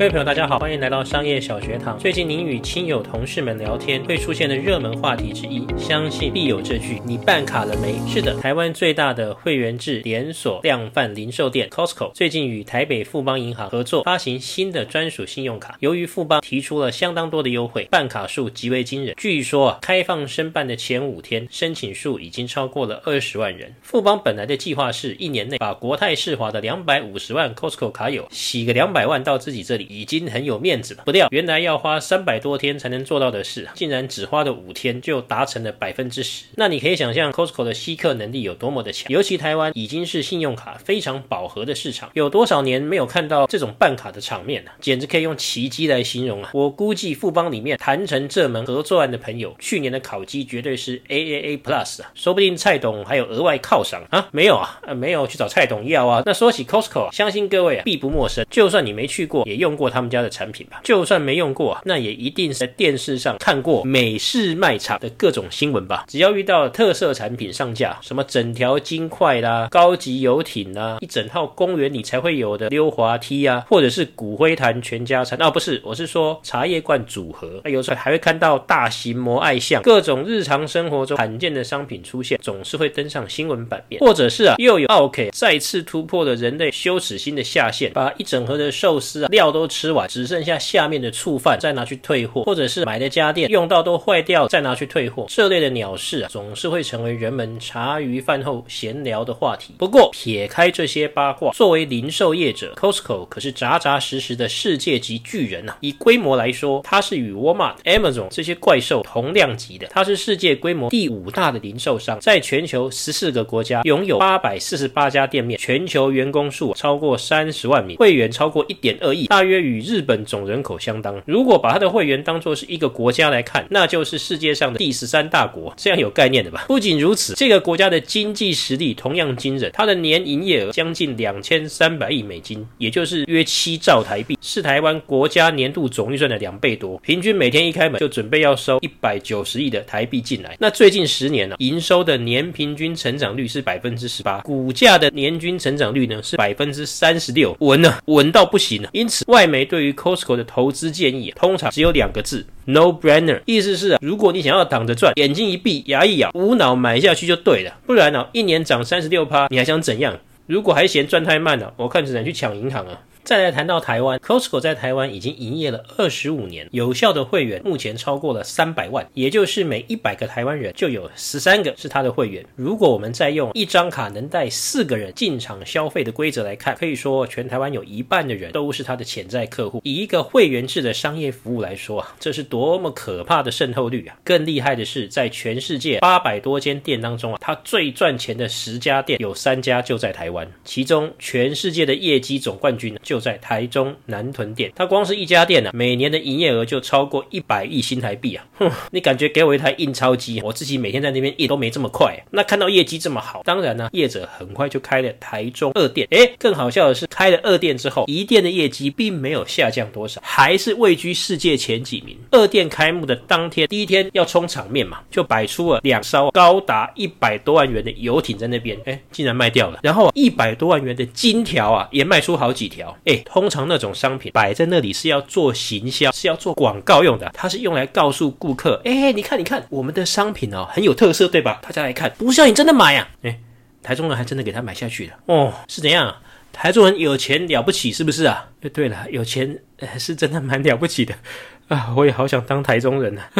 各位朋友，大家好，欢迎来到商业小学堂。最近您与亲友、同事们聊天会出现的热门话题之一，相信必有这句：“你办卡了没？”是的，台湾最大的会员制连锁量贩零售店 Costco 最近与台北富邦银行合作发行新的专属信用卡。由于富邦提出了相当多的优惠，办卡数极为惊人。据说啊，开放申办的前五天，申请数已经超过了二十万人。富邦本来的计划是一年内把国泰世华的两百五十万 Costco 卡友洗个两百万到自己这里。已经很有面子了，不料原来要花三百多天才能做到的事，竟然只花了五天就达成了百分之十。那你可以想象 Costco 的吸客能力有多么的强。尤其台湾已经是信用卡非常饱和的市场，有多少年没有看到这种办卡的场面呢？简直可以用奇迹来形容啊！我估计富邦里面谈成这门合作案的朋友，去年的考绩绝对是 AAA Plus 啊，说不定蔡董还有额外犒赏啊？没有啊，没有去找蔡董要啊。那说起 Costco 啊，相信各位啊必不陌生，就算你没去过，也用过。他们家的产品吧，就算没用过，那也一定是在电视上看过美式卖场的各种新闻吧。只要遇到特色产品上架，什么整条金块啦、高级游艇啦、一整套公园里才会有的溜滑梯啊，或者是骨灰坛全家餐，哦，不是，我是说茶叶罐组合。那有时候还会看到大型摩艾像，各种日常生活中罕见的商品出现，总是会登上新闻版面。或者是啊，又有奥 k 再次突破了人类羞耻心的下限，把一整盒的寿司啊料都吃完，只剩下下面的醋饭，再拿去退货，或者是买的家电用到都坏掉，再拿去退货，这类的鸟事啊，总是会成为人们茶余饭后闲聊的话题。不过，撇开这些八卦，作为零售业者，Costco 可是扎扎实实的世界级巨人呐、啊。以规模来说，它是与 Walmart、Amazon 这些怪兽同量级的。它是世界规模第五大的零售商，在全球十四个国家拥有八百四十八家店面，全球员工数超过三十万名，会员超过一点二亿，大约约与日本总人口相当，如果把它的会员当作是一个国家来看，那就是世界上的第十三大国，这样有概念的吧？不仅如此，这个国家的经济实力同样惊人，它的年营业额将近两千三百亿美金，也就是约七兆台币，是台湾国家年度总预算的两倍多。平均每天一开门就准备要收一百九十亿的台币进来。那最近十年呢、营收的年平均成长率是百分之十八，股价的年均成长率呢是百分之三十六，稳呢，稳到不行了。因此，外媒对于 Costco 的投资建议通常只有两个字：No brainer。意思是啊，如果你想要躺着赚，眼睛一闭，牙一咬，无脑买下去就对了。不然呢、一年涨三十六趴，你还想怎样？如果还嫌赚太慢了，我看只能去抢银行啊。再来谈到台湾，Costco 在台湾已经营业了二十五年，有效的会员目前超过了三百万，也就是每一百个台湾人就有十三个是他的会员。如果我们再用一张卡能带四个人进场消费的规则来看，可以说全台湾有一半的人都是他的潜在客户。以一个会员制的商业服务来说啊，这是多么可怕的渗透率啊！更厉害的是，在全世界八百多间店当中啊，他最赚钱的十家店有三家就在台湾，其中全世界的业绩总冠军就在台中南屯店，它光是一家店、啊，每年的营业额就超过一百亿新台币啊！哼，你感觉给我一台印钞机，我自己每天在那边印都没这么快。那看到业绩这么好，当然呢、业者很快就开了台中二店。诶，更好笑的是，开了二店之后，一店的业绩并没有下降多少，还是位居世界前几名。二店开幕的当天，第一天要冲场面嘛，就摆出了两艘高达一百多万元的游艇在那边，诶，竟然卖掉了。然后一百多万元的金条啊，也卖出好几条，通常那种商品摆在那里是要做行销，是要做广告用的，它是用来告诉顾客，哎，你看，你看，我们的商品哦，很有特色，对吧？大家来看，不像你真的买呀、啊，哎，台中人还真的给他买下去了，哦，是怎样？台中人有钱了不起，是不是啊？对了，有钱是真的蛮了不起的啊，我也好想当台中人啊。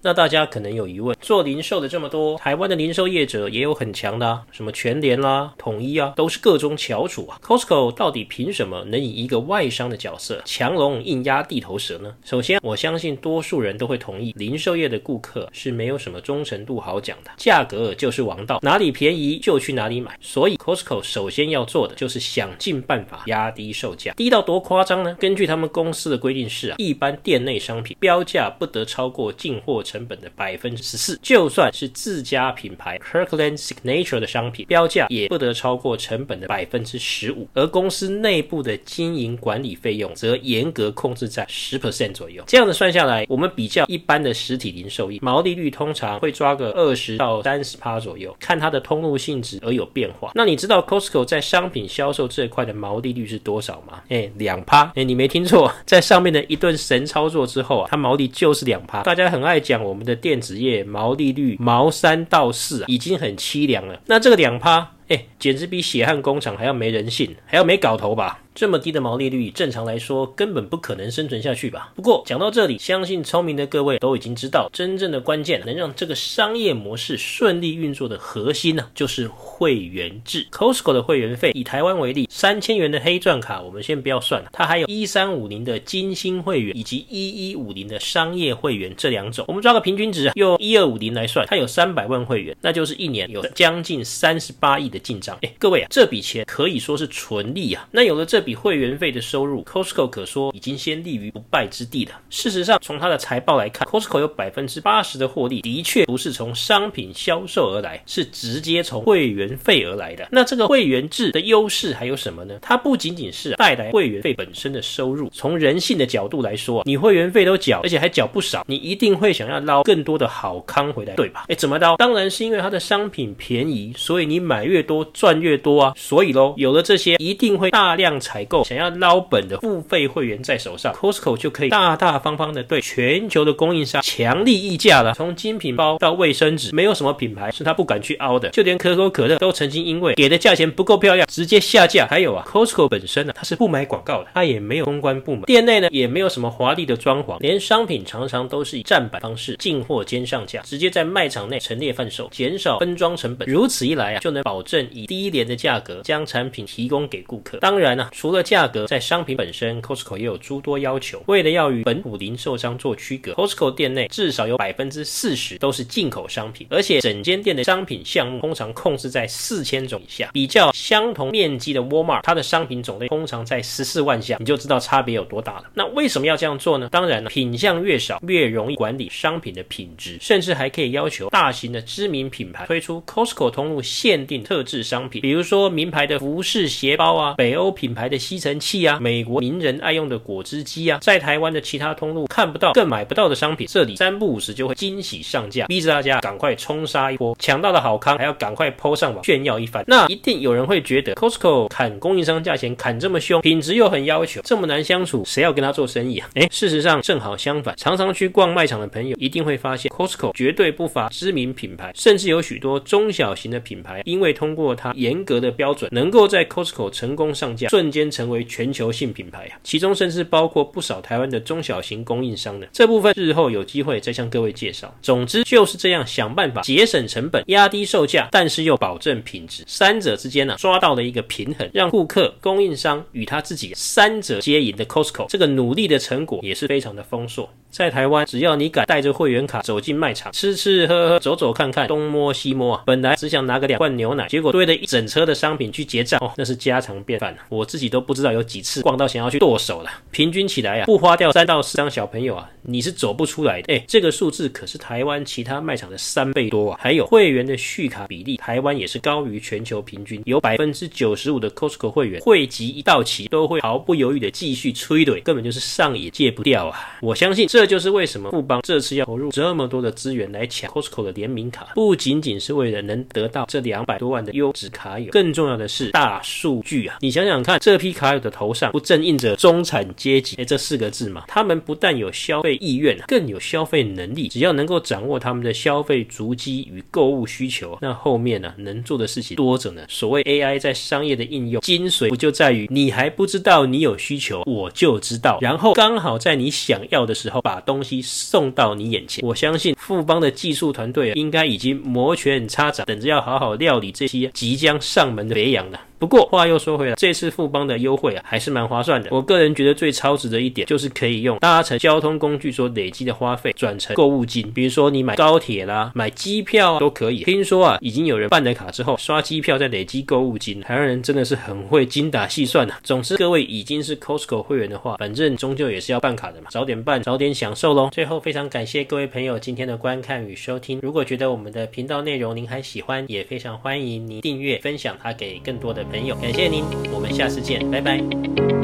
那大家可能有疑问，做零售的这么多，台湾的零售业者也有很强的啊，什么全联啦、统一啊，都是个中翘楚啊。Costco 到底凭什么能以一个外商的角色强龙硬压地头蛇呢？首先，我相信多数人都会同意，零售业的顾客是没有什么忠诚度好讲的，价格就是王道，哪里便宜就去哪里买。所以 Costco 首先要做的就是想尽办法压低售价，低到多夸张呢？根据他们公司的规定是啊，一般店内商品标价不得超过进货成本的百分之十四。就算是自家品牌 Kirkland Signature 的商品，标价也不得超过成本的百分之十五。而公司内部的经营管理费用则严格控制在十 percent 左右。这样子算下来，我们比较一般的实体零售业，毛利率通常会抓个二十到三十趴左右，看它的通路性质而有变化。那你知道 Costco 在商品销售这块的毛利率是多少吗？哎，两趴。哎，你没听错，在上面的一顿神操作之后啊，它毛利就是两趴。大家很爱讲我们的电子业毛利率毛三到四啊，已经很凄凉了。那这个两趴，哎，简直比血汗工厂还要没人性，还要没搞头吧？这么低的毛利率，正常来说根本不可能生存下去吧？不过讲到这里，相信聪明的各位都已经知道，真正的关键能让这个商业模式顺利运作的核心呢，就是会员制。Costco 的会员费，以台湾为例，三千元的黑钻卡，我们先不要算，它还有一三五零的金星会员以及一一五零的商业会员这两种。我们抓个平均值，用一二五零来算，它有三百万会员，那就是一年有将近三十八亿的进账。哎，各位啊，这笔钱可以说是纯利啊。那有了这笔。会员费的收入，Costco 可说已经先立于不败之地了。事实上，从它的财报来看，Costco 有百分之八十的获利，的确不是从商品销售而来，是直接从会员费而来的。那这个会员制的优势还有什么呢？它不仅仅是带来会员费本身的收入，从人性的角度来说，你会员费都缴，而且还缴不少，你一定会想要捞更多的好康回来，对吧？哎，怎么捞？当然是因为它的商品便宜，所以你买越多赚越多啊。所以喽，有了这些，一定会大量采。购想要捞本的付费会员在手上，Costco 就可以大大方方的对全球的供应商强力议价了。从精品包到卫生纸，没有什么品牌是他不敢去凹的。就连可口可乐都曾经因为给的价钱不够漂亮，直接下架。还有啊，Costco 本身呢，它是不买广告的，它也没有公关部门，店内呢也没有什么华丽的装潢，连商品常常都是以站板方式进货兼上架，直接在卖场内陈列贩售，减少分装成本。如此一来啊，就能保证以低廉的价格将产品提供给顾客。当然呢、除了价格，在商品本身，Costco 也有诸多要求。为了要与本土零售商做区隔，Costco 店内至少有百分之四十都是进口商品，而且整间店的商品项目通常控制在四千种以下。比较相同面积的 Walmart，它的商品种类通常在十四万项，你就知道差别有多大了。那为什么要这样做呢？当然了，品项越少，越容易管理商品的品质，甚至还可以要求大型的知名品牌推出 Costco 通路限定特制商品，比如说名牌的服饰鞋包啊，北欧品牌的吸尘。器啊，美国名人爱用的果汁机啊，在台湾的其他通路看不到、更买不到的商品，这里三不五时就会惊喜上架，逼着大家赶快冲杀一波，抢到的好康还要赶快 po 上网炫耀一番。那一定有人会觉得，Costco 砍供应商价钱砍这么凶，品质又很要求，这么难相处，谁要跟他做生意啊？诶，事实上正好相反，常常去逛卖场的朋友一定会发现，Costco 绝对不乏知名品牌，甚至有许多中小型的品牌，因为通过它严格的标准，能够在 Costco 成功上架，瞬间成为。全球性品牌啊，其中甚至包括不少台湾的中小型供应商呢。这部分日后有机会再向各位介绍。总之就是这样，想办法节省成本、压低售价，但是又保证品质，三者之间呢、抓到了一个平衡，让顾客、供应商与他自己三者皆赢的 Costco，这个努力的成果也是非常的丰硕。在台湾，只要你敢带着会员卡走进卖场，吃吃喝喝，走走看看，东摸西摸啊，本来只想拿个两罐牛奶，结果堆了一整车的商品去结账，哦，那是家常便饭。我自己都不知道有几次逛到想要去剁手了。平均起来啊，不花掉三到四张小朋友啊，你是走不出来的。哎，这个数字可是台湾其他卖场的三倍多啊！还有会员的续卡比例，台湾也是高于全球平均，有百分之九十五的 Costco 会员会籍一到期都会毫不犹豫的继续催怼，根本就是上瘾戒不掉啊！我相信这这就是为什么富邦这次要投入这么多的资源来抢 Costco 的联名卡，不仅仅是为了能得到这两百多万的优质卡友，更重要的是大数据啊！你想想看，这批卡友的头上不正印着中产阶级这四个字吗？他们不但有消费意愿，更有消费能力。只要能够掌握他们的消费足迹与购物需求，那后面呢、能做的事情多着呢。所谓 AI 在商业的应用，精髓不就在于你还不知道你有需求，我就知道，然后刚好在你想要的时候把东西。送到你眼前，我相信富邦的技术团队应该已经摩拳擦掌，等着要好好料理这些即将上门的肥羊了。不过话又说回来，这次富邦的优惠啊还是蛮划算的。我个人觉得最超值的一点就是可以用搭乘交通工具所累积的花费转成购物金，比如说你买高铁啦、买机票啊都可以。听说啊，已经有人办了卡之后刷机票再累积购物金，台湾人真的是很会精打细算、啊。总之，各位已经是 Costco 会员的话，反正终究也是要办卡的嘛，早点办早点享受喽。最后，非常感谢各位朋友今天的观看与收听。如果觉得我们的频道内容您还喜欢，也非常欢迎您订阅、分享它给更多的朋友。感谢您，我们下次见，拜拜。